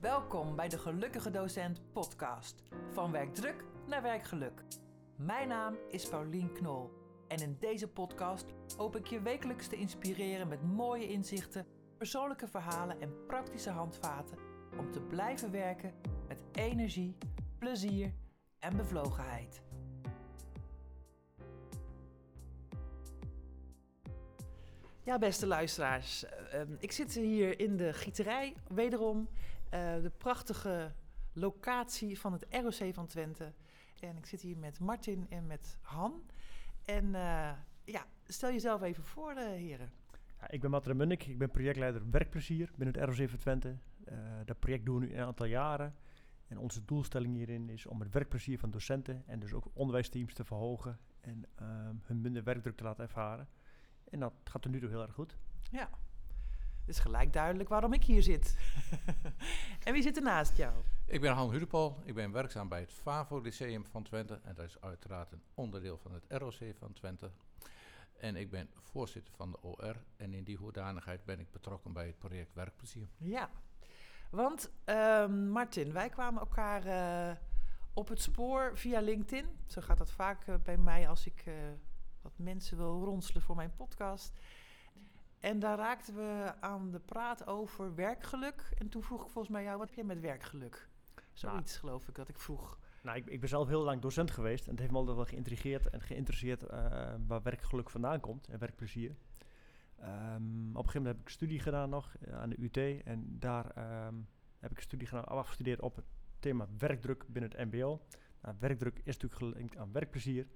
Welkom bij de Gelukkige Docent podcast. Van werkdruk naar werkgeluk. Mijn naam is Paulien Knol. En in deze podcast hoop ik je wekelijks te inspireren met mooie inzichten, persoonlijke verhalen en praktische handvaten om te blijven werken met energie, plezier en bevlogenheid. Ja, beste luisteraars. eh, ehm, ik zit hier in de gieterij, wederom. Eh, de prachtige locatie van het ROC van Twente. En ik zit hier met Martin en met Han. En eh, ja, stel jezelf even voor, eh, heren. Ja, ik ben Matre Munnik, ik ben projectleider werkplezier binnen het ROC van Twente. Dat project doen we nu een aantal jaren. En onze doelstelling hierin is om het werkplezier van docenten en dus ook onderwijsteams te verhogen en ehm, hun minder werkdruk te laten ervaren. En dat gaat er nu toe heel erg goed. Ja, het is gelijk duidelijk waarom ik hier zit. en wie zit er naast jou? Ik ben Han Hudepol, ik ben werkzaam bij het FAVO Lyceum van Twente en dat is uiteraard een onderdeel van het ROC van Twente. En ik ben voorzitter van de OR en in die hoedanigheid ben ik betrokken bij het project Werkplezier. Ja, want ehm, Martin, wij kwamen elkaar eh, op het spoor via LinkedIn. Zo gaat dat vaak eh, bij mij als ik eh, wat mensen wil ronselen voor mijn podcast. En daar raakten we aan de praat over werkgeluk. En toen vroeg ik volgens mij jou, wat heb jij met werkgeluk? Zoiets geloof ik dat ik vroeg. Nou, ik, ik ben zelf heel lang docent geweest en het heeft me altijd wel geïntrigeerd en geïnteresseerd eh, waar werkgeluk vandaan komt en werkplezier. Ehm, op een gegeven moment heb ik studie gedaan nog eh, aan de UT en daar ehm, heb ik een studie gedaan, afgestudeerd op het thema werkdruk binnen het MBO. Nou, werkdruk is natuurlijk gelinkt aan werkplezier.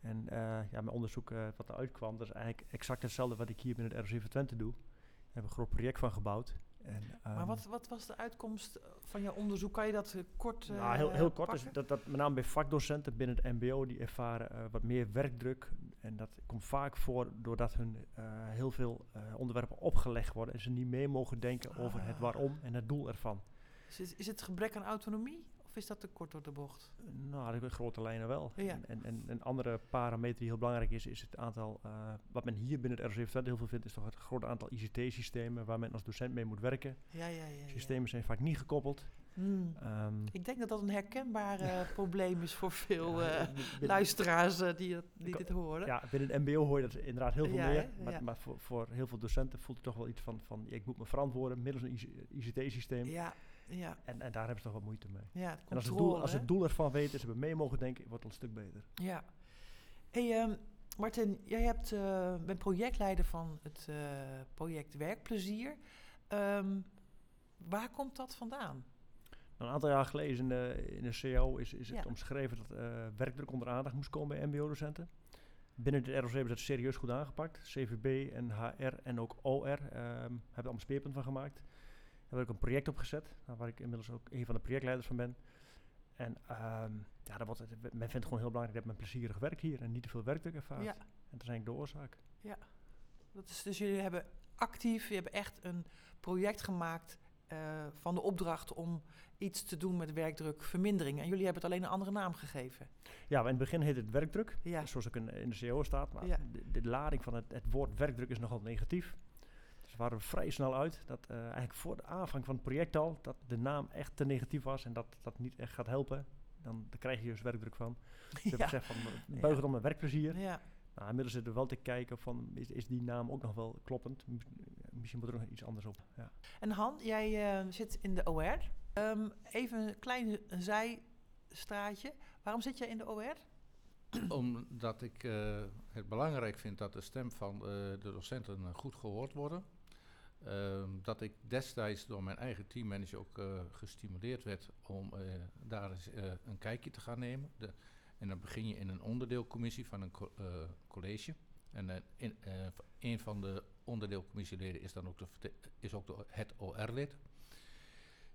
En eh, ja, mijn onderzoek eh, wat eruit kwam, dat is eigenlijk exact hetzelfde wat ik hier binnen het ROC van Twente doe. Daar hebben we een groot project van gebouwd. En, maar ehm, wat, wat was de uitkomst van jouw onderzoek? Kan je dat eh, kort eh nou, heel, heel kort pakken? dat, dat met name bij vakdocenten binnen het MBO die ervaren eh, wat meer werkdruk. En dat komt vaak voor doordat hun eh, heel veel eh, onderwerpen opgelegd worden en ze niet mee mogen denken over het Ah. waarom en het doel ervan. Dus is, is het gebrek aan autonomie of is dat te kort door de bocht? Nou, in grote lijnen wel. Ja. En, en, en een andere parameter die heel belangrijk is, is het aantal, eh, wat men hier binnen het ROC heel veel vindt, is toch het grote aantal ICT-systemen waar men als docent mee moet werken. Ja, ja. ja. Systemen zijn vaak niet gekoppeld. Hmm. Ehm, Ik denk dat dat een herkenbaar probleem is voor veel ja, eh, binnen- luisteraars eh, die, dit horen. Ja, binnen het MBO hoor je dat inderdaad heel veel Ja, meer. Maar, Ja. maar voor, voor heel veel docenten voelt het toch wel iets van, van ik moet me verantwoorden middels een ICT-systeem. ja, ja, En, en daar hebben ze toch wat moeite mee. ja, En als het, doel, als het doel ervan weten, ze hebben mee mogen denken, wordt het een stuk beter. Ja. Hey, ehm, Martin, jij hebt, eh, bent projectleider van het project Werkplezier. Ehm, waar komt dat vandaan? Een aantal jaar geleden in de, in de CO is, is het Ja. omschreven dat eh, werkdruk onder aandacht moest komen bij MBO-docenten. Binnen de ROC hebben ze dat serieus goed aangepakt. CVB en HR en ook OR ehm, hebben er allemaal speerpunt van gemaakt. Daar heb ik een project opgezet, nou, waar ik inmiddels ook een van de projectleiders van ben. En ehm, ja, dat wordt, het- men vindt het gewoon heel belangrijk dat men plezierig werkt hier en niet te veel werkdruk ervaart. Ja. En dat is eigenlijk de oorzaak. Dat is, dus jullie hebben actief, je hebt echt een project gemaakt eh, van de opdracht om iets te doen met werkdrukvermindering. En jullie hebben het alleen een andere naam gegeven. Ja, in het begin heet het werkdruk, Ja, zoals ook in, in de CO staat. Maar Ja. de, de lading van het, het woord werkdruk is nogal negatief. Dus we waren er vrij snel uit dat eh, eigenlijk voor de aanvang van het project al, dat de naam echt te negatief was en dat dat niet echt gaat helpen. Dan, dan krijg je dus werkdruk van. Dus ja. gezegd van, buig het om naar werkplezier. ja. Nou, inmiddels zitten we wel te kijken van, is, is die naam ook nog wel kloppend? Mis- Misschien moet er nog iets anders op. Ja. En Han, jij eh, zit in de OR. Ehm, even een klein zijstraatje. Waarom zit jij in de OR? Omdat ik eh, het belangrijk vind dat de stem van eh, de docenten goed gehoord worden. Ehm, dat ik destijds door mijn eigen teammanager ook eh, gestimuleerd werd om eh, daar eens eh, een kijkje te gaan nemen. De, en dan begin je in een onderdeelcommissie van een co- eh, college. En eh, in, eh, een van de onderdeelcommissieleden is dan ook, de, is ook de, het OR-lid.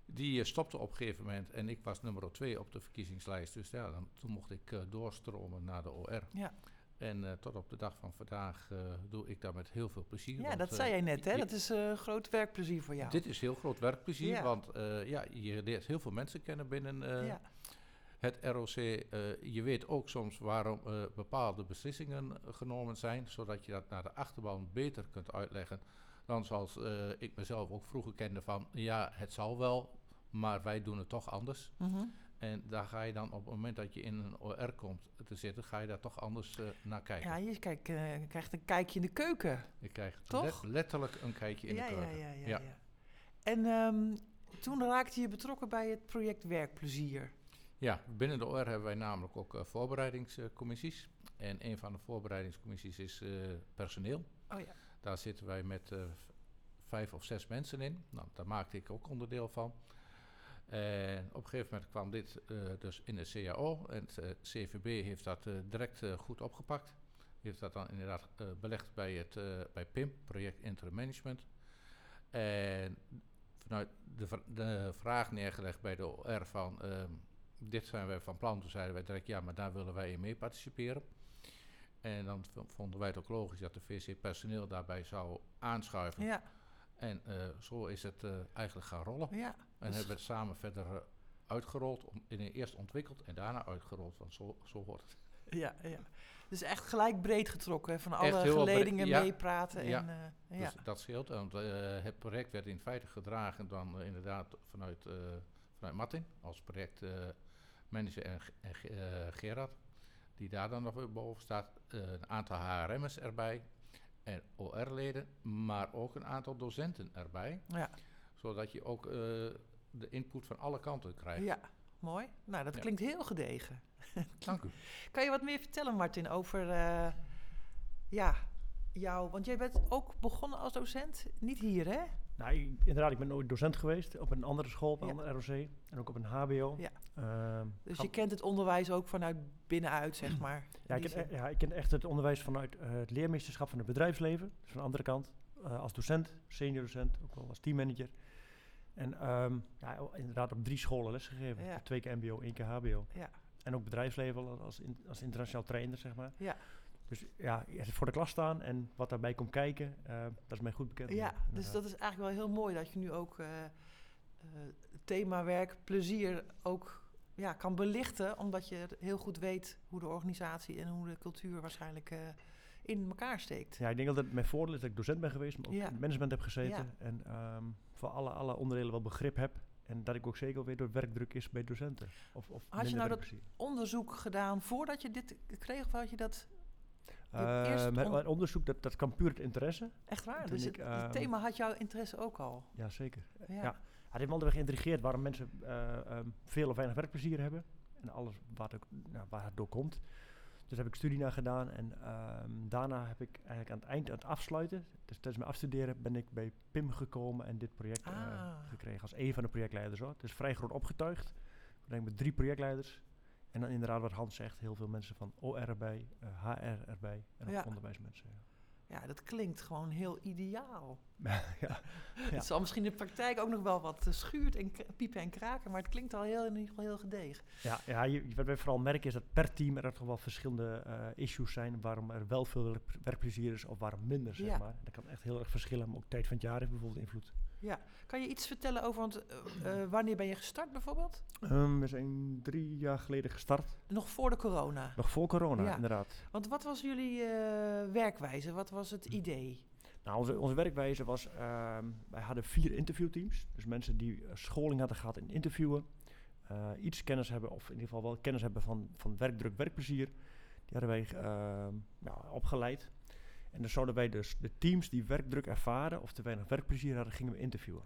Die eh, stopte op een gegeven moment en ik was nummer twee op de verkiezingslijst. Dus ja, dan, toen mocht ik doorstromen naar de OR. Ja, En tot op de dag van vandaag doe ik dat met heel veel plezier. ja want, dat zei jij net, hè? Dat is groot werkplezier voor jou. Dit is heel groot werkplezier, Ja. want ja, je leert heel veel mensen kennen binnen ja. Het ROC. Eh, je weet ook soms waarom eh, bepaalde beslissingen eh, genomen zijn, zodat je dat naar de achterban beter kunt uitleggen dan zoals ik mezelf ook vroeger kende van ja, het zal wel, maar wij doen het toch anders. Mhm. En daar ga je dan op het moment dat je in een OR komt te zitten, ga je daar toch anders naar kijken. Ja, je kijk, krijgt een kijkje in de keuken. Je krijgt Toch? let- letterlijk een kijkje in ja, de keuken. ja, ja, Ja. ja. En ehm, toen raakte je betrokken bij het project Werkplezier. Ja, binnen de OR hebben wij namelijk ook eh, voorbereidingscommissies. En een van de voorbereidingscommissies is eh, personeel. Oh ja. Daar zitten wij met eh, vijf of zes mensen in. Nou, daar maakte ik ook onderdeel van. En op een gegeven moment kwam dit dus in de CAO. En het CVB heeft dat direct goed opgepakt. Heeft dat dan inderdaad belegd bij, het, bij PIM, Project Interim Management. En vanuit de, de vraag neergelegd bij de OR van... dit zijn wij van plan. Toen zeiden wij direct, ja, maar daar willen wij in mee participeren. En dan vonden wij het ook logisch dat de VC personeel daarbij zou aanschuiven. Ja, En eh, zo is het eh, eigenlijk gaan rollen. ja. En Dus- hebben we het samen verder eh, uitgerold. Om, in eerst ontwikkeld en daarna uitgerold. Want zo, zo hoort het. Ja, ja. Dus echt gelijk breed getrokken. hè, Van alle geledingen ja. meepraten. Ja. En, ja. Dus dat scheelt. Want het project werd in feite gedragen dan inderdaad vanuit, vanuit Martin. Als projectmanager en, G- en G- eh, Gerard. Die daar dan nog boven staat. Eh, een aantal HRM'ers erbij. En OR-leden. Maar ook een aantal docenten erbij. ja. Zodat je ook eh, de input van alle kanten krijgt. ja, mooi. Nou, dat Ja. klinkt heel gedegen. Dank u. Kan je wat meer vertellen, Martin, over eh, ja, jou? Want jij bent ook begonnen als docent, niet hier, hè? Nou, ik- inderdaad, ik ben ooit docent geweest op een andere school, op een Ja. andere ROC. En ook op een HBO. Ja. Ehm, Dus je kent het onderwijs ook vanuit binnenuit, zeg maar. ja, ik ken, e- ja, ik ken echt het onderwijs vanuit eh, het leermeesterschap van het bedrijfsleven. Dus van de andere kant. eh, als docent, senior docent, ook wel als teammanager. En ehm, ja, inderdaad op drie scholen lesgegeven. Ja. Twee keer mbo, één keer hbo. Ja. En ook bedrijfsleven al als, in- als internationaal trainer, zeg maar. Ja. Dus ja, het voor de klas staan en wat daarbij komt kijken, eh, dat is mij goed bekend. Ja, dus dat is eigenlijk wel heel mooi dat je nu ook eh, eh, het thema werk, plezier ook ja, kan belichten. Omdat je heel goed weet hoe de organisatie en hoe de cultuur waarschijnlijk in elkaar steekt. Ja, ik denk dat het mijn voordeel is dat ik docent ben geweest, maar ook Ja. management heb gezeten. Ja. En ehm, voor alle, alle onderdelen wel begrip heb. En dat ik ook zeker weet dat werkdruk is bij docenten. Of, of Had je nou dat. Onderzoek gedaan voordat je dit kreeg of had je dat mijn- on- mijn onderzoek, dat, dat kan puur het interesse. echt waar? Dus ik, het, ehm, thema had jouw interesse ook al? Ja, zeker. Ja. Ja. Het heeft me altijd geïntrigeerd waarom mensen eh, ehm, veel of weinig werkplezier hebben. En alles wat ook, nou, waar het door komt. Dus heb ik studie naar gedaan. En daarna heb ik eigenlijk aan het eind, aan het afsluiten, dus tijdens mijn afstuderen, ben ik bij PIM gekomen en dit project eh, Ah. gekregen als een van de projectleiders. Hoor. Het is vrij groot opgetuigd. Ik denk met drie projectleiders. En dan inderdaad wat Hans zegt, heel veel mensen van OR erbij, eh, HR erbij en ook Ja. onderwijsmensen. Ja. Ja, dat klinkt gewoon heel ideaal. ja. Ja. Het zal misschien in de praktijk ook nog wel wat eh, schuurt en piepen en kraken, maar het klinkt al heel, in ieder geval heel gedegen. Ja, ja je, wat wij vooral merken is dat per team er toch wel verschillende eh, issues zijn waarom er wel veel werk- werkplezier is of waarom minder, zeg Ja. maar. Dat kan echt heel erg verschillen, maar ook tijd van het jaar heeft bijvoorbeeld invloed. Kan je iets vertellen over, want eh, eh, wanneer ben je gestart bijvoorbeeld? Ehm, we zijn drie jaar geleden gestart, Nog voor de corona. nog voor corona Ja. inderdaad. Want wat was jullie eh, werkwijze? Wat was het idee? Nou, onze, onze werkwijze was, ehm, wij hadden vier interviewteams. Dus mensen die scholing hadden gehad in interviewen. iets kennis hebben, of in ieder geval wel kennis hebben van, van werkdruk, werkplezier. Die hadden wij ehm, ja, opgeleid. En dan zouden wij dus de teams die werkdruk ervaren of te weinig werkplezier hadden, gingen we interviewen.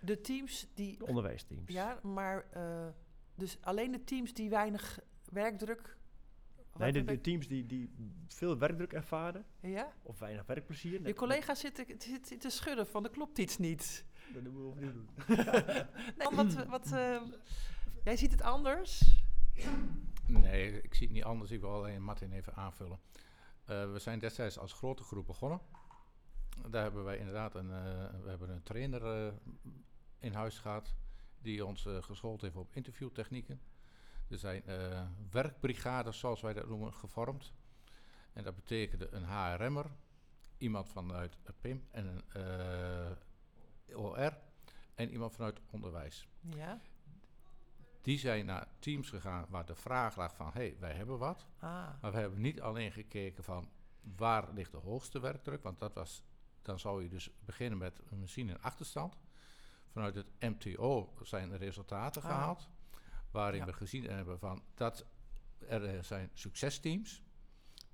De teams die... De onderwijsteams. Ja, maar eh, dus alleen de teams die weinig werkdruk... Nee, de, teams die, die veel werkdruk ervaren Ja? of weinig werkplezier. Je collega zit te, zit, zit te schudden van, er klopt iets niet. Dat doen we opnieuw doen. Nee, wat, wat, eh, jij ziet het anders? Nee, ik zie het niet anders. Ik wil alleen Martin even aanvullen. Eh, we zijn destijds als grote groep begonnen. Daar hebben wij inderdaad een, eh, we hebben een trainer eh, in huis gehad die ons geschoold heeft op interviewtechnieken. Er zijn werkbrigades, zoals wij dat noemen, gevormd. En dat betekende een HRM'er, iemand vanuit PIM en een OR en iemand vanuit onderwijs. Ja. Die zijn naar teams gegaan waar de vraag lag van, hé, hey, wij hebben wat. Ah, Maar we hebben niet alleen gekeken van waar ligt de hoogste werkdruk, want dat was, dan zou je dus beginnen met een machine in achterstand. Vanuit het MTO zijn er resultaten Ah. gehaald. Waarin Ja. we gezien hebben van dat er eh, zijn succesteams.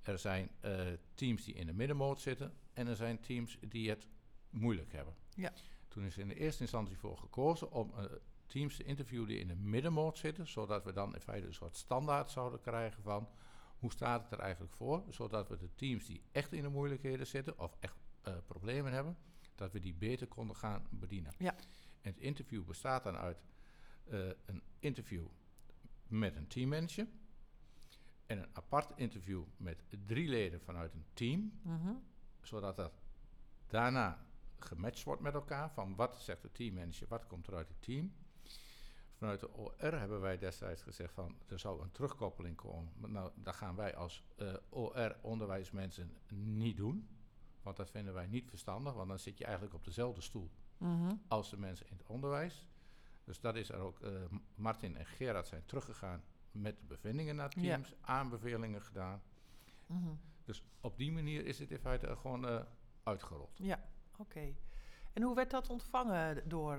Er zijn eh, teams die in de middenmoot zitten. En er zijn teams die het moeilijk hebben. Ja. Toen is er in de eerste instantie voor gekozen om eh, teams te interviewen die in de middenmoot zitten. Zodat we dan in feite een soort standaard zouden krijgen van hoe staat het er eigenlijk voor. Zodat we de teams die echt in de moeilijkheden zitten of echt eh, problemen hebben, dat we die beter konden gaan bedienen. Ja. En het interview bestaat dan uit eh, een interview met een teammanager. En een apart interview met drie leden vanuit een team Mhm. zodat dat daarna gematcht wordt met elkaar. Van wat zegt de teammanager, wat komt er uit het team. Vanuit de OR hebben wij destijds gezegd van er zou een terugkoppeling komen. Nou, dat gaan wij als eh, OR-onderwijsmensen niet doen. Want dat vinden wij niet verstandig, want dan zit je eigenlijk op dezelfde stoel Mhm. als de mensen in het onderwijs. Dus dat is er ook. eh, Martin en Gerard zijn teruggegaan met de bevindingen naar Ja. teams, aanbevelingen gedaan. Mhm. Dus op die manier is het in feite gewoon eh, uitgerold. Ja, oké. En hoe werd dat ontvangen door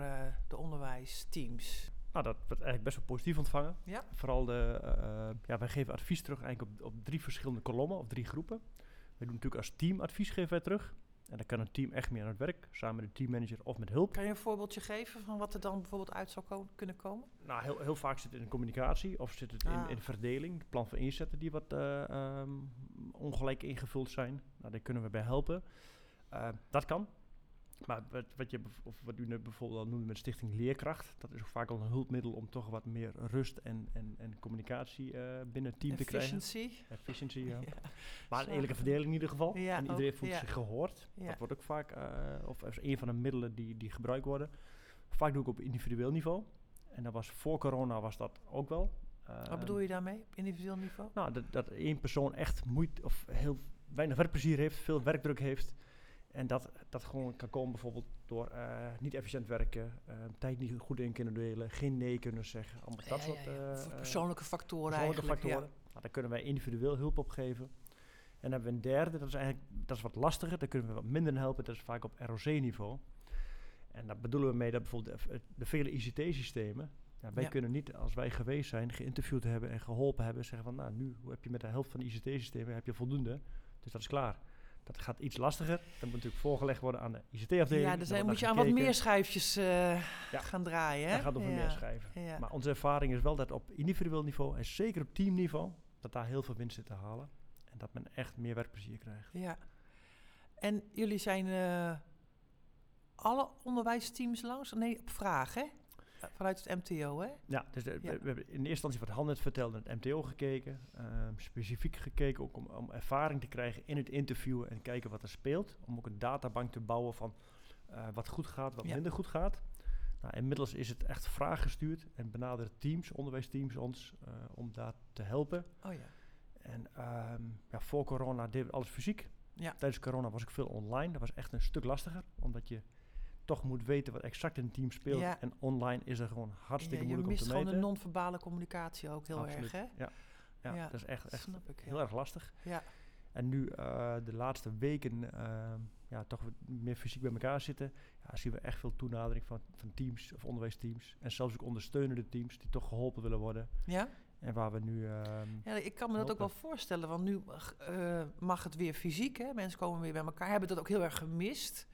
de onderwijsteams? Nou, dat werd eigenlijk best wel positief ontvangen. Ja. Vooral de, eh, ja, wij geven advies terug eigenlijk op, op drie verschillende kolommen of drie groepen. We doen natuurlijk als team advies geven wij terug. En dan kan een team echt mee aan het werk, samen met de teammanager of met hulp. Kan je een voorbeeldje geven van wat er dan bijvoorbeeld uit zou ko- kunnen komen? Nou, heel, heel vaak zit het in de communicatie of zit het in, Ah. in de verdeling, het plan van inzetten die wat eh, ehm, ongelijk ingevuld zijn. Nou, daar kunnen we bij helpen. Eh, dat kan. Maar wat, wat, je, of wat u net bijvoorbeeld al noemde met Stichting Leerkracht, dat is ook vaak al een hulpmiddel om toch wat meer rust en, en, en communicatie eh, binnen het team te krijgen. Efficiency? Efficiëntie, ja. Ja. Maar een eerlijke verdeling in ieder geval. Ja, en iedereen voelt ja. zich gehoord. Dat wordt ook vaak, eh, of als een van de middelen die, die gebruikt worden. Vaak doe ik op individueel niveau. En dat was voor corona was dat ook wel. Wat bedoel je daarmee op individueel niveau? Nou, dat, dat één persoon echt moeite of heel weinig werkplezier heeft, veel werkdruk heeft. En dat dat gewoon kan komen bijvoorbeeld door eh, niet efficiënt werken, eh, tijd niet goed in kunnen delen, geen nee kunnen zeggen. Allemaal dat Ja, soort ja, eh, persoonlijke factoren persoonlijke eigenlijk. factoren. Nou, daar kunnen wij individueel hulp op geven. En dan hebben we een derde, dat is eigenlijk dat is wat lastiger. Daar kunnen we wat minder in helpen. Dat is vaak op ROC-niveau. En daar bedoelen we mee dat bijvoorbeeld de, de vele ICT-systemen. Ja, wij Ja. kunnen niet, als wij geweest zijn, geïnterviewd hebben en geholpen hebben, zeggen van nou, nu heb je met de helft van de ICT-systemen heb je voldoende. Dus dat is klaar. Dat gaat iets lastiger. Dat moet natuurlijk voorgelegd worden aan de ICT-afdeling. ja dus dan moet je aan wat meer schijfjes eh, Ja. gaan draaien. Hè? Dat gaat over ja. meer schrijven. Ja. Maar onze ervaring is wel dat op individueel niveau en zeker op teamniveau, dat daar heel veel winst zit te halen. En dat men echt meer werkplezier krijgt. ja. En jullie zijn eh, alle onderwijsteams langs? Nee, op vraag, hè? Vanuit het MTO, hè? Ja, dus de- Ja. We, we hebben in eerste instantie wat Han net vertelde, het MTO gekeken. ehm, specifiek gekeken ook om, om ervaring te krijgen in het interview en kijken wat er speelt. Om ook een databank te bouwen van eh, wat goed gaat, wat Ja. minder goed gaat. Nou, inmiddels is het echt vraaggestuurd en benaderen teams, onderwijsteams ons, eh, om daar te helpen. Oh ja. En ehm, ja, voor corona deden we alles fysiek. Ja. Tijdens corona was ik veel online. Dat was echt een stuk lastiger, omdat je toch moet weten wat exact in een team speelt. Ja. En online is er gewoon hartstikke Ja, je moeilijk om mist te gewoon meten. de non-verbale communicatie ook heel Absoluut. erg, hè? Ja, ja, Ja, dat is echt, echt Snap ik, heel erg lastig. Ja, En nu eh, de laatste weken ehm, ja, toch meer fysiek bij elkaar zitten, ja, zien we echt veel toenadering van, van teams of onderwijsteams. En zelfs ook ondersteunende teams die toch geholpen willen worden. ja? En waar we nu... ehm, Ja, ik kan me dat ook wel voorstellen, want nu eh, mag het weer fysiek, hè? Mensen komen weer bij elkaar, hebben dat ook heel erg gemist.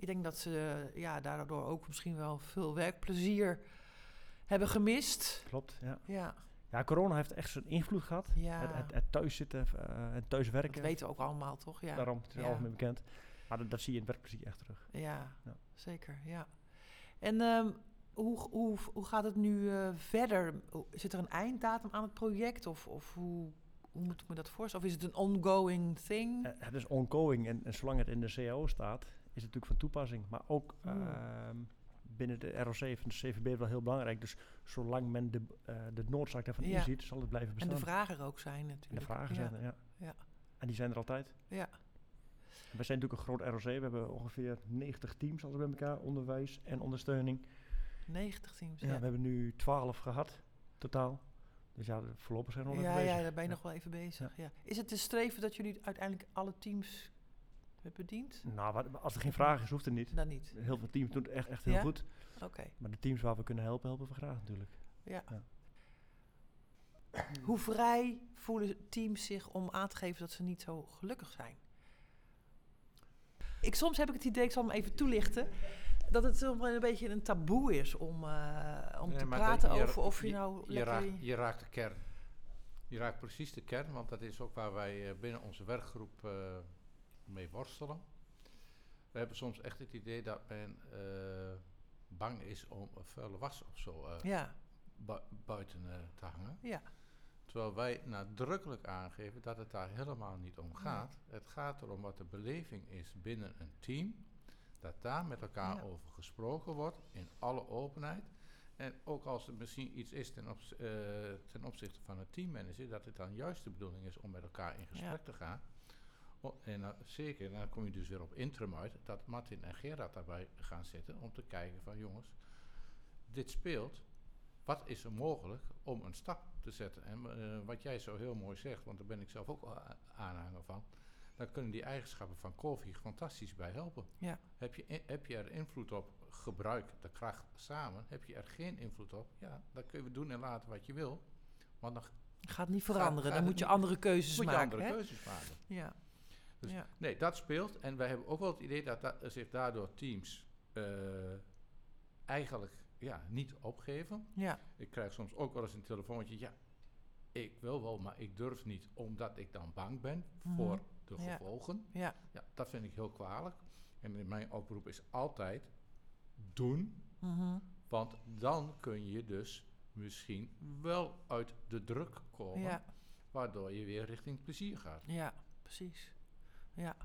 Ik denk dat ze eh, ja, daardoor ook misschien wel veel werkplezier hebben gemist. klopt, ja. Ja, Ja, corona heeft echt zijn invloed gehad. ja. Het, het, het thuiszitten eh, en thuiswerken. dat weten we ook allemaal, toch? Ja, Daarom, het is Ja. algemeen bekend. Maar dat, dat zie je in het werkplezier echt terug. ja, Ja. zeker, ja. En ehm, hoe, hoe, hoe gaat het nu eh, verder? Zit er een einddatum aan het project? Of, of hoe, hoe moet ik me dat voorstellen? Of is het een ongoing thing? Het is ongoing en, en zolang het in de CAO staat, is natuurlijk van toepassing. Maar ook Hmm. ehm, binnen de ROC van de CVB wel heel belangrijk. Dus zolang men de, eh, de noodzaak daarvan Ja. inziet, zal het blijven en bestaan. de vragen er ook zijn En natuurlijk. de vragen ja. zijn er, ja. Ja. En die zijn er altijd. Ja. We zijn natuurlijk een groot ROC. We hebben ongeveer 90 teams alles bij elkaar, onderwijs en ondersteuning. 90 teams. Ja, Ja, we hebben nu 12 gehad, totaal. Dus ja, de- voorlopig zijn we nog ja, even ja, bezig. daar ben je Ja. nog wel even bezig. Ja. Is het te streven dat jullie uiteindelijk alle teams bediend? Nou, wat- als er geen vraag is, hoeft het niet. Dan niet. Heel veel teams doen het echt, echt heel Ja? goed. Oké. Maar de teams waar we kunnen helpen, helpen we graag natuurlijk. Ja. Ja. Hoe vrij voelen teams zich om aan te geven dat ze niet zo gelukkig zijn? Ik, soms heb ik het idee, ik zal hem even toelichten, dat het een beetje een taboe is om, eh, om Nee, te praten je- over of je nou je, lekker... raakt, je raakt de kern. Je raakt precies de kern, want dat is ook waar wij eh, binnen onze werkgroep eh, mee worstelen. We hebben soms echt het idee dat men eh, bang is om een vuile was of zo eh, ja, bu- buiten eh, te hangen. ja, Terwijl wij nadrukkelijk aangeven dat het daar helemaal niet om gaat. Het gaat erom wat de beleving is binnen een team. Dat daar met elkaar over gesproken wordt in alle openheid. En ook als er misschien iets is ten opzichte van een teammanager, dat het dan juist de bedoeling is om met elkaar in gesprek te gaan. O- en dan, zeker, dan kom je dus weer op interim uit, dat Martin en Gerard daarbij gaan zitten om te kijken van jongens, dit speelt. Wat is er mogelijk om een stap te zetten? En eh, wat jij zo heel mooi zegt, want daar ben ik zelf ook aanhanger van, dan kunnen die eigenschappen van koffie fantastisch bij helpen. Ja. Heb, je in- heb je er invloed op, gebruik de kracht samen. Heb je er geen invloed op, ja, dan kun je doen en laten wat je wil. Want dan gaat niet veranderen. gaat dan moet je andere keuzes moet je maken. andere hè? keuzes maken. Ja. Dus- ja. Nee, dat speelt. En wij hebben ook wel het idee dat, dat zich daardoor teams eh, eigenlijk ja, niet opgeven. ja, Ik krijg soms ook wel eens een telefoontje. Ja, ik wil wel, maar ik durf niet omdat ik dan bang ben Mhm. voor de gevolgen. ja, Ja, dat vind ik heel kwalijk. En mijn oproep is altijd doen. mhm, Want dan kun je dus misschien wel uit de druk komen. ja, Waardoor je weer richting plezier gaat. ja, precies. Ja.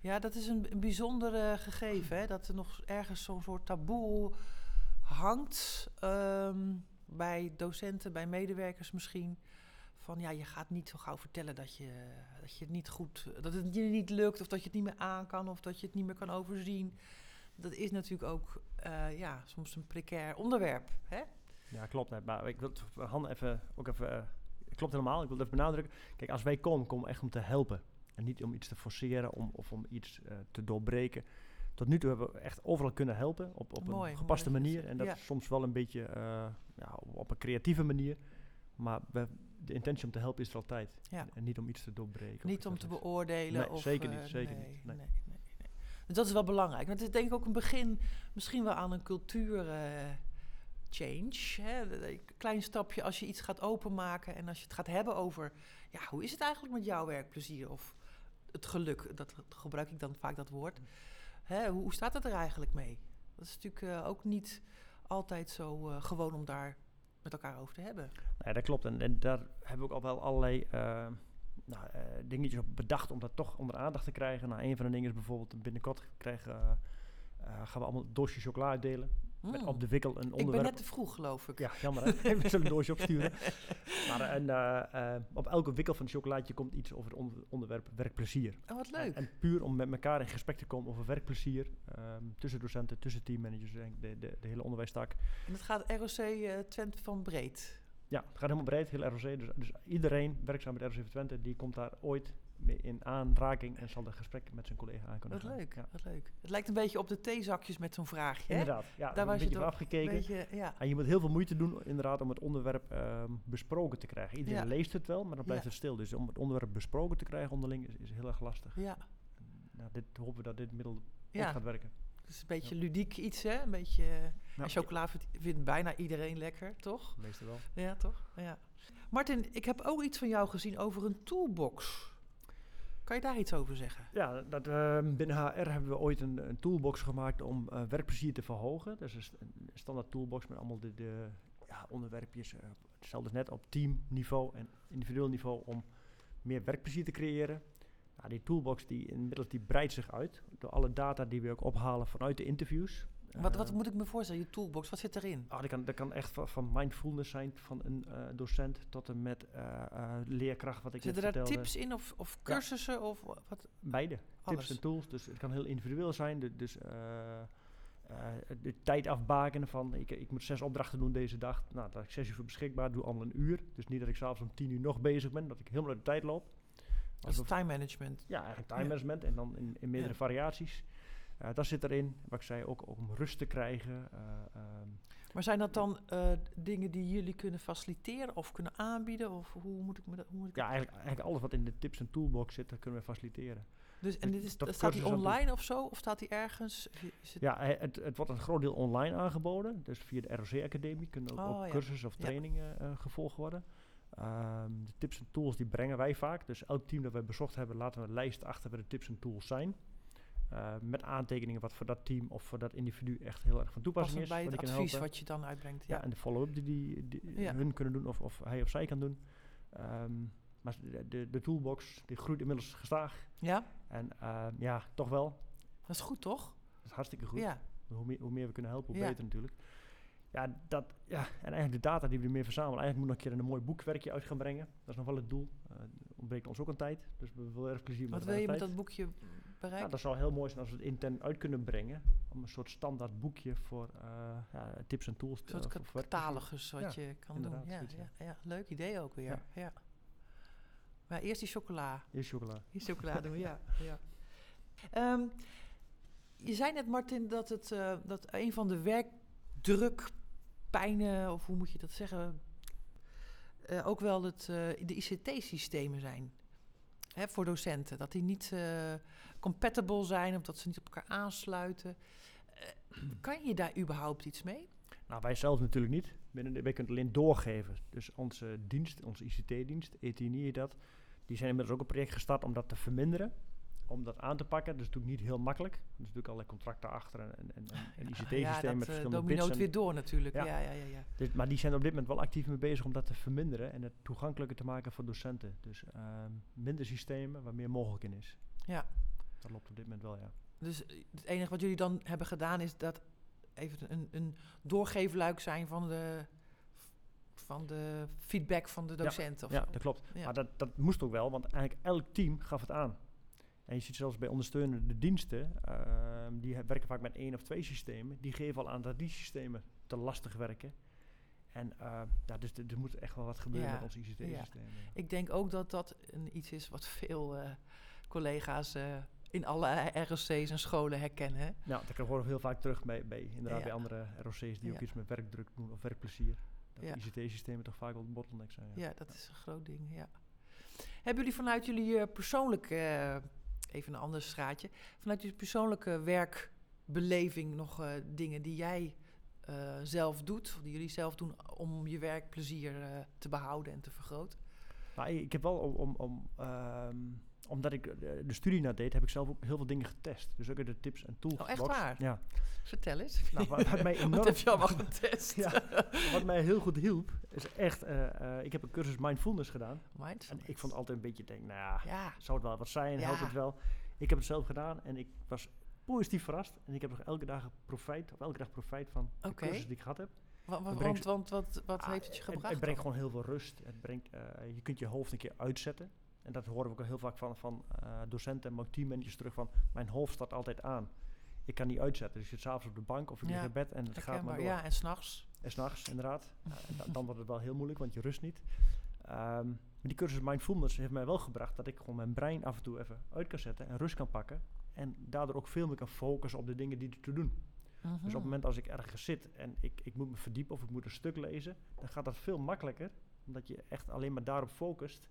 Ja, dat is een, een bijzonder eh, gegeven, hè? dat er nog ergens zo'n soort taboe hangt ehm, bij docenten, bij medewerkers misschien. Van ja, je gaat niet zo gauw vertellen dat je, dat je het niet goed, dat het je niet lukt, of dat je het niet meer aan kan, of dat je het niet meer kan overzien. Dat is natuurlijk ook eh, ja, soms een precair onderwerp. Hè? Ja, klopt. net. Maar ik wil het even, ook even, eh, klopt helemaal. Ik wil even benadrukken. Kijk, als wij komen, komen echt om te helpen. En niet om iets te forceren om, of om iets eh, te doorbreken. Tot nu toe hebben we echt overal kunnen helpen op, op Mooi, een gepaste manier. En dat Ja. is soms wel een beetje eh, ja, op een creatieve manier. Maar we, de intentie om te helpen is er altijd. Ja. En, en niet om iets te doorbreken. Niet om te beoordelen. Nee, of, zeker eh, niet, zeker nee, niet, nee. Nee. Dus dat is wel belangrijk. Want het is denk ik ook een begin misschien wel aan een cultuur eh, change. Hè? Een klein stapje als je iets gaat openmaken en als je het gaat hebben over... Ja, hoe is het eigenlijk met jouw werkplezier of het geluk? Dat gebruik ik dan vaak dat woord. Hè, hoe, staat het er eigenlijk mee? Dat is natuurlijk eh, ook niet altijd zo eh, gewoon om daar met elkaar over te hebben. Nee, dat klopt. En, en daar hebben we ook al wel allerlei eh, nou, dingetjes op bedacht om dat toch onder aandacht te krijgen. Nou, een van de dingen is bijvoorbeeld binnenkort krijgen, gaan we allemaal doosjes chocola uitdelen. Met Mm. op de wikkel een ik ben onderwerp. net te vroeg, geloof ik. Ja, jammer hè. we zullen een doosje opsturen. Maar eh, en, eh, eh, op elke wikkel van het chocolaatje komt iets over het onder- onderwerp werkplezier. Oh, wat En, leuk. en puur om met elkaar in gesprek te komen over werkplezier. ehm, tussen docenten, tussen teammanagers, en de, de, de hele onderwijstak. En dat gaat ROC eh, Twente van Breed. Ja, het gaat helemaal breed, heel ROC. Dus, dus iedereen werkzaam met ROC Twente, die komt daar ooit mee in aanraking en zal een gesprek met zijn collega aan kunnen Wat gaan. leuk, Ja. wat leuk. Het lijkt een beetje op de theezakjes met zo'n vraagje. hè? Inderdaad, ja, Daar een was je beetje van afgekeken. Beetje, ja. En je moet heel veel moeite doen inderdaad om het onderwerp ehm, besproken te krijgen. Iedereen Ja. leest het wel, maar dan blijft het stil. Dus om het onderwerp besproken te krijgen onderling is, is heel erg lastig. ja, Nou, dit hopen we dat dit middel ja. gaat werken. Het is een beetje ludiek iets, hè? Een beetje... En chocola vindt, vindt bijna iedereen lekker, toch? Meestal wel. Ja, toch? Ja. Martin, ik heb ook iets van jou gezien over een toolbox. Kan je daar iets over zeggen? Ja, dat, ehm, binnen HR hebben we ooit een, een toolbox gemaakt om eh, werkplezier te verhogen. Dat is een een standaard toolbox met allemaal de, ja, onderwerpjes. eh, hetzelfde als net op teamniveau en individueel niveau om meer werkplezier te creëren. Nou, die toolbox die inmiddels die breidt zich uit door alle data die we ook ophalen vanuit de interviews. Wat, wat moet ik me voorstellen? Je toolbox, wat zit erin? Ah, dat, kan, dat kan echt van, van mindfulness zijn van een eh, docent tot en met eh, eh, leerkracht wat ik Zitten daar vertelde. tips in of, of cursussen of wat? Beide. Alles. Tips en tools. Dus het kan heel individueel zijn. de- dus de tijd afbakenen van ik, ik moet zes opdrachten doen deze dag. Nou, daar heb ik zes uur voor beschikbaar. Doe allemaal een uur. Dus niet dat ik s'avonds om tien uur nog bezig ben. Dat ik helemaal uit de tijd loop. Dat is time management. ja, eigenlijk time Ja. management en dan in, in meerdere Ja. variaties. Eh, dat zit erin. Wat ik zei, ook om rust te krijgen. eh, ehm, Maar zijn dat dan eh, dingen die jullie kunnen faciliteren of kunnen aanbieden? Of hoe moet ik me dat... Hoe moet ik ja, eigenlijk, eigenlijk alles wat in de tips en toolbox zit, dat kunnen we faciliteren. dus, en dit is, dat staat die online of zo? Of staat die ergens? Is het, Ja, het, het wordt een groot deel online aangeboden. Dus via de ROC-academie kunnen ook, Oh, ook ja. cursussen of Ja. trainingen eh, gevolgd worden. Ehm, de tips en tools die brengen wij vaak. Dus elk team dat wij bezocht hebben, laten we een lijst achter waar de tips en tools zijn. Eh, met aantekeningen wat voor dat team of voor dat individu echt heel erg van toepassing is. bij wat het advies wat je dan uitbrengt. Ja, Ja. en de follow-up die, die, die Ja. hun kunnen doen of, of hij of zij kan doen. Ehm, maar de, de, de toolbox die groeit inmiddels gestaag. ja, En ehm, ja, toch wel. dat is goed toch? Dat is hartstikke goed. Ja. Hoe meer, hoe meer we kunnen helpen, hoe Ja. beter natuurlijk. Ja, dat, ja, en eigenlijk de data die we ermee verzamelen, eigenlijk moet nog een keer een mooi boekwerkje uit gaan brengen. Dat is nog wel het doel. Eh ontbreekt ons ook een tijd, dus we willen erg plezier Wat met wil je met dat boekje Ja, bereiken? dat zou heel mooi zijn als we het intern uit kunnen brengen. Om een soort standaard boekje voor eh, ja, tips en tools. een te- soort catalogus wat Ja, je kan doen. Ja, ja, leuk idee ook weer. Ja. Maar eerst die chocola. Is chocola. Die chocola doen we, ja. ja. Ehm, je zei net, Martin, dat, het, eh, dat een van de werkdrukpijnen, of hoe moet je dat zeggen, eh, ook wel het, de ICT-systemen zijn. Voor docenten. Dat die niet eh, compatible zijn of dat ze niet op elkaar aansluiten. Eh, kan je daar überhaupt iets mee? Nou, wij zelf natuurlijk niet. De, wij kunnen het alleen doorgeven. Dus onze dienst, onze ICT-dienst, ETNI dat, die zijn inmiddels ook een project gestart om dat te verminderen. Om dat aan te pakken. Dat is natuurlijk niet heel makkelijk. Er zijn natuurlijk allerlei contracten achter en, en, en, en ICT-systemen ja, met dat eh, verschillende bits. en- weer door natuurlijk. Ja. Ja. Ja, ja, ja, Dus- maar die zijn op dit moment wel actief mee bezig om dat te verminderen en het toegankelijker te maken voor docenten. Dus ehm, minder systemen waar meer mogelijk in is. Ja. Dat loopt op dit moment wel, ja. Dus eh, het enige wat jullie dan hebben gedaan is dat even een, een doorgeefluik zijn van de, van de feedback van de docent. of Ja, zo. dat klopt. Ja. Maar dat, dat moest ook wel, want eigenlijk elk team gaf het aan. En je ziet zelfs bij ondersteunende diensten, ehm, die werken vaak met één of twee systemen, die geven al aan dat die systemen te lastig werken. En uh, ja, dus er moet echt wel wat gebeuren Ja, met onze ICT-systemen. Ik denk ook dat dat een, iets is wat veel eh, collega's eh, in alle ROC's en scholen herkennen. Hè? Nou, dat horen we heel vaak terug bij, bij, inderdaad Ja. bij andere ROC's die Ja. ook iets met werkdruk doen of werkplezier. Dat Ja. ICT-systemen toch vaak wel een bottleneck zijn. Ja, dat is een groot ding. Ja. Hebben jullie vanuit jullie eh, persoonlijke, even een ander straatje, vanuit jullie persoonlijke werkbeleving nog eh, dingen die jij eh, zelf doet, of die jullie zelf doen om je werkplezier eh, te behouden en te vergroten? Nou, ik ik heb wel om, om, om ehm, omdat ik eh, de studie na deed, heb ik zelf ook heel veel dingen getest. Dus ook de tips en tools. Oh, echt waar? Ja. Vertel eens. Nou, wat, wat mij Wat enorm, heb je allemaal getest? Ja. wat mij heel goed hielp, is echt, eh, eh, ik heb een cursus mindfulness gedaan. Mindfulness. En ik vond altijd een beetje, denk, nou ja, Ja, zou het wel wat zijn, helpt Ja. het wel. Ik heb het zelf gedaan en ik was positief verrast. En ik heb nog elke dag profijt, of elke dag profijt van de cursus die ik gehad heb. wa- wa- Het want, brengt- want wat, wat Ah, heeft het je gebracht? Het, brengt gewoon heel veel rust. Het brengt, je kunt je hoofd een keer uitzetten. En dat horen we ook al heel vaak van, van eh, docenten en ook teammanagers terug van... mijn hoofd staat altijd aan. Ik kan niet uitzetten. Dus je zit s'avonds op de bank of ik lig Ja, in bed en het gaat maar door. ja, en s'nachts. En s'nachts, inderdaad. En dan wordt het wel heel moeilijk, want je rust niet. Ehm, maar die cursus Mindfulness heeft mij wel gebracht dat ik gewoon mijn brein af en toe even uit kan zetten en rust kan pakken. En daardoor ook veel meer kan focussen op de dingen die er te doen. Dus op het Mhm. moment als ik ergens zit en ik, ik moet me verdiepen of ik moet een stuk lezen, dan gaat dat veel makkelijker. Omdat je echt alleen maar daarop focust.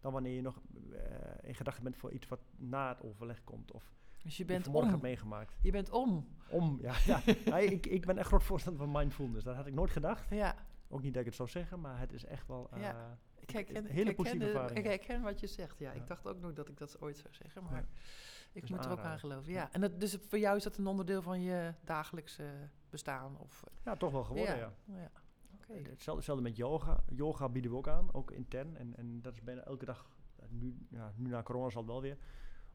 Dan wanneer je nog eh, in gedachten bent voor iets wat na het overleg komt. Of Dus je bent vanmorgen om. hebt meegemaakt. Je bent om. Om, ja. ja. Nee, ik, ik ben echt groot voorstander van mindfulness. Dat had ik nooit gedacht. Ja, Ook niet dat ik het zou zeggen, maar het is echt wel... eh, Ja. ik herken, hele positieve ervaring, Ik herken wat je zegt, ja. Ja. Ik dacht ook nog dat ik dat ooit zou zeggen, maar ik is moet er ook aan geloven. Ja. Ja. En dat, dus voor jou is dat een onderdeel van je dagelijkse bestaan? Of, eh, Ja, toch wel geworden, ja. Oké. Hetzelfde, hetzelfde met yoga. Yoga bieden we ook aan, ook intern. En, en dat is bijna elke dag, eh, nu, ja, nu na corona zal het wel weer,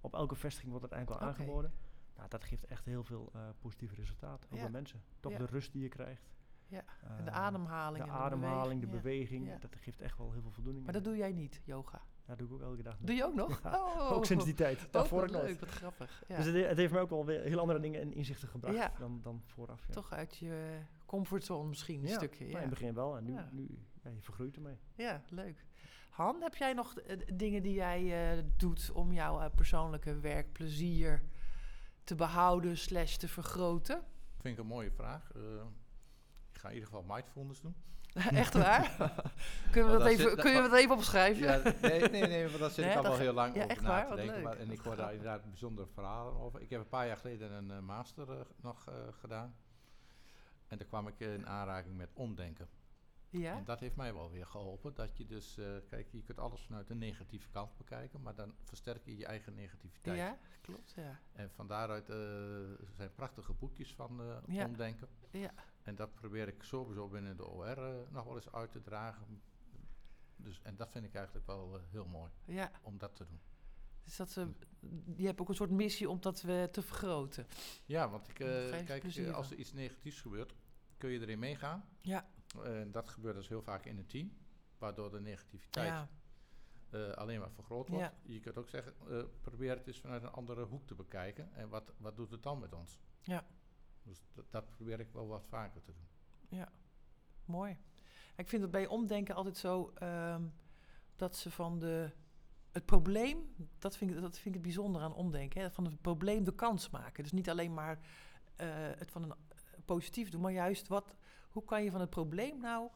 op elke vestiging wordt het eigenlijk wel Oké. aangeboden. Nou, dat geeft echt heel veel eh, positieve resultaten, ook Ja. bij mensen. Toch Ja. de rust die je krijgt. Ja, En de Eh, ademhaling. De en ademhaling, de beweging, beweging, Ja. dat geeft echt wel heel veel voldoening. Maar dat doe jij niet, yoga. Ja, doe ik ook elke dag. nog. Doe je ook nog? Oh, Ook sinds die tijd. Daarvoor nooit. leuk, wat grappig. Ja. Dus het, het heeft mij ook wel weer heel andere dingen en inzichten gebracht dan, dan vooraf. Ja. Toch uit je comfortzone misschien een Ja, stukje. Ja. in het begin wel en nu, Ja. nu ja, je vergroeit ermee. ja, leuk. Han, heb jij nog eh, dingen die jij eh, doet om jouw eh, persoonlijke werkplezier te behouden slash te vergroten? Vind ik een mooie vraag. Eh, ik ga in ieder geval mindfulness doen. Echt waar? Kunnen we Oh, dat dat even, zit- kun je dat- even opschrijven? Ja, nee, nee, nee, want daar zit Nee, ik al wel heel lang ja, over na waar? te denken. maar- en ik hoor daar inderdaad bijzondere verhalen over. Ik heb een paar jaar geleden een master nog eh, gedaan. En daar kwam ik in aanraking met omdenken. Ja? En dat heeft mij wel weer geholpen. Dat je dus, eh, kijk, je kunt alles vanuit de negatieve kant bekijken, maar dan versterk je je eigen negativiteit. Ja, klopt, ja. En van daaruit eh, zijn prachtige boekjes van eh, Ja. omdenken. Ja. En dat probeer ik sowieso binnen de OR nog wel eens uit te dragen. Dus, en dat vind ik eigenlijk wel heel mooi ja. om dat te doen. Dus dat, ze je hebt ook een soort missie om dat te vergroten. Ja, want ik, kijk, als er iets negatiefs gebeurt, kun je erin meegaan. Ja. En dat gebeurt dus heel vaak in een team, waardoor de negativiteit Ja, eh, alleen maar vergroot wordt. Ja. Je kunt ook zeggen, eh, probeer het eens vanuit een andere hoek te bekijken. En wat, wat doet het dan met ons? Ja. Dus dat, dat probeer ik wel wat vaker te doen. mooi. Ik vind het bij omdenken altijd zo ehm, dat ze van de, het probleem, dat vind, ik, dat vind ik het bijzonder aan omdenken, hè, van het probleem de kans maken. Dus niet alleen maar eh, het van een positief doen, maar juist wat, hoe kan je van het probleem nou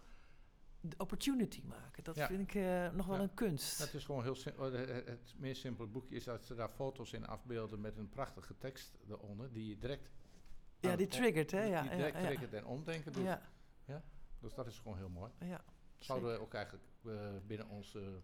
de opportunity maken? Dat Ja. vind ik eh, nog wel Ja. een kunst. Het is gewoon heel simpel. Het, het- het meest simpele boekje is dat ze daar foto's in afbeelden met een prachtige tekst eronder, die je direct. ja, die triggert, hè? Ja, die ja, direct ja. triggert en omdenken doet. Ja, Dus dat is gewoon heel mooi. ja. Zouden we ook eigenlijk eh, binnen onze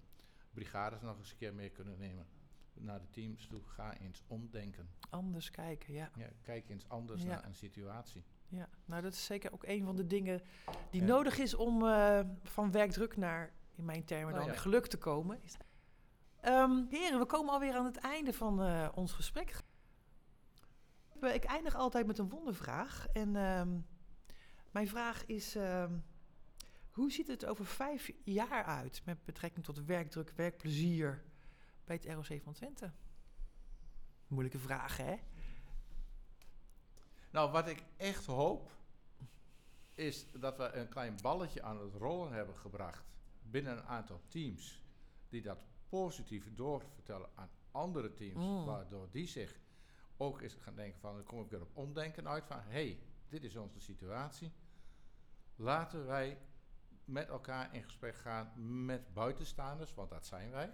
brigades nog eens een keer mee kunnen nemen. Naar de teams toe, ga eens omdenken. Anders kijken, ja. Ja, kijk eens anders Ja. naar een situatie. Ja, nou dat is zeker ook een van de dingen die Ja. nodig is om eh, van werkdruk naar, in mijn termen Nou dan, ja. geluk te komen. Ehm, heren, we komen alweer aan het einde van eh, ons gesprek. Ik eindig altijd met een wondervraag. En ehm, mijn vraag is, ehm, hoe ziet het over vijf jaar uit met betrekking tot werkdruk, werkplezier bij het ROC van Twente? Moeilijke vraag, hè? Nou, wat ik echt hoop, is dat we een klein balletje aan het rollen hebben gebracht binnen een aantal teams. Die dat positief doorvertellen aan andere teams. Mm. Waardoor die zich ook eens gaan denken van, dan kom ik weer op omdenken uit van, hé, hey, dit is onze situatie. Laten wij met elkaar in gesprek gaan met buitenstaanders, want dat zijn wij.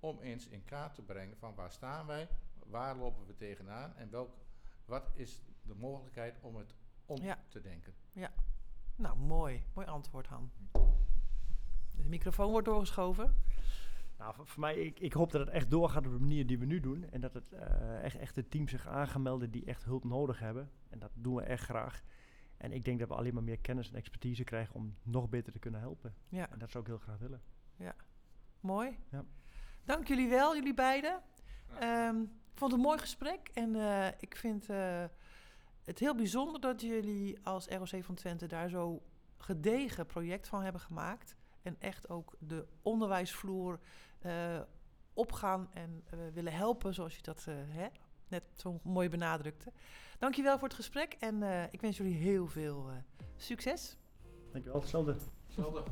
Om eens in kaart te brengen van waar staan wij, waar lopen we tegenaan en welk, wat is de mogelijkheid om het om Ja. te denken. Nou, mooi. Mooi antwoord, Han. De microfoon wordt doorgeschoven. Nou, voor, mij, ik, ik hoop dat het echt doorgaat op de manier die we nu doen. En dat het eh, echt, echt de teams zich aangemelden die echt hulp nodig hebben. En dat doen we echt graag. En ik denk dat we alleen maar meer kennis en expertise krijgen om nog beter te kunnen helpen. Ja, En dat zou ik heel graag willen. mooi. Ja. Dank jullie wel, jullie beiden. Ehm, ik vond het een mooi gesprek. En eh, ik vind eh, het heel bijzonder dat jullie als ROC van Twente daar zo gedegen project van hebben gemaakt. En echt ook de onderwijsvloer eh, opgaan en eh, willen helpen, zoals je dat eh, hè, net zo mooi benadrukte. Dankjewel voor het gesprek en eh, ik wens jullie heel veel eh, succes. Dankjewel, hetzelfde. Hetzelfde.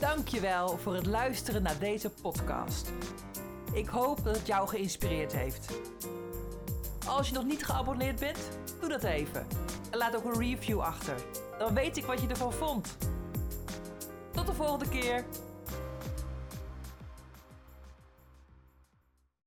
Dankjewel voor het luisteren naar deze podcast. Ik hoop dat het jou geïnspireerd heeft. Als je nog niet geabonneerd bent, doe dat even. En laat ook een review achter. Dan weet ik wat je ervan vond. Tot de volgende keer.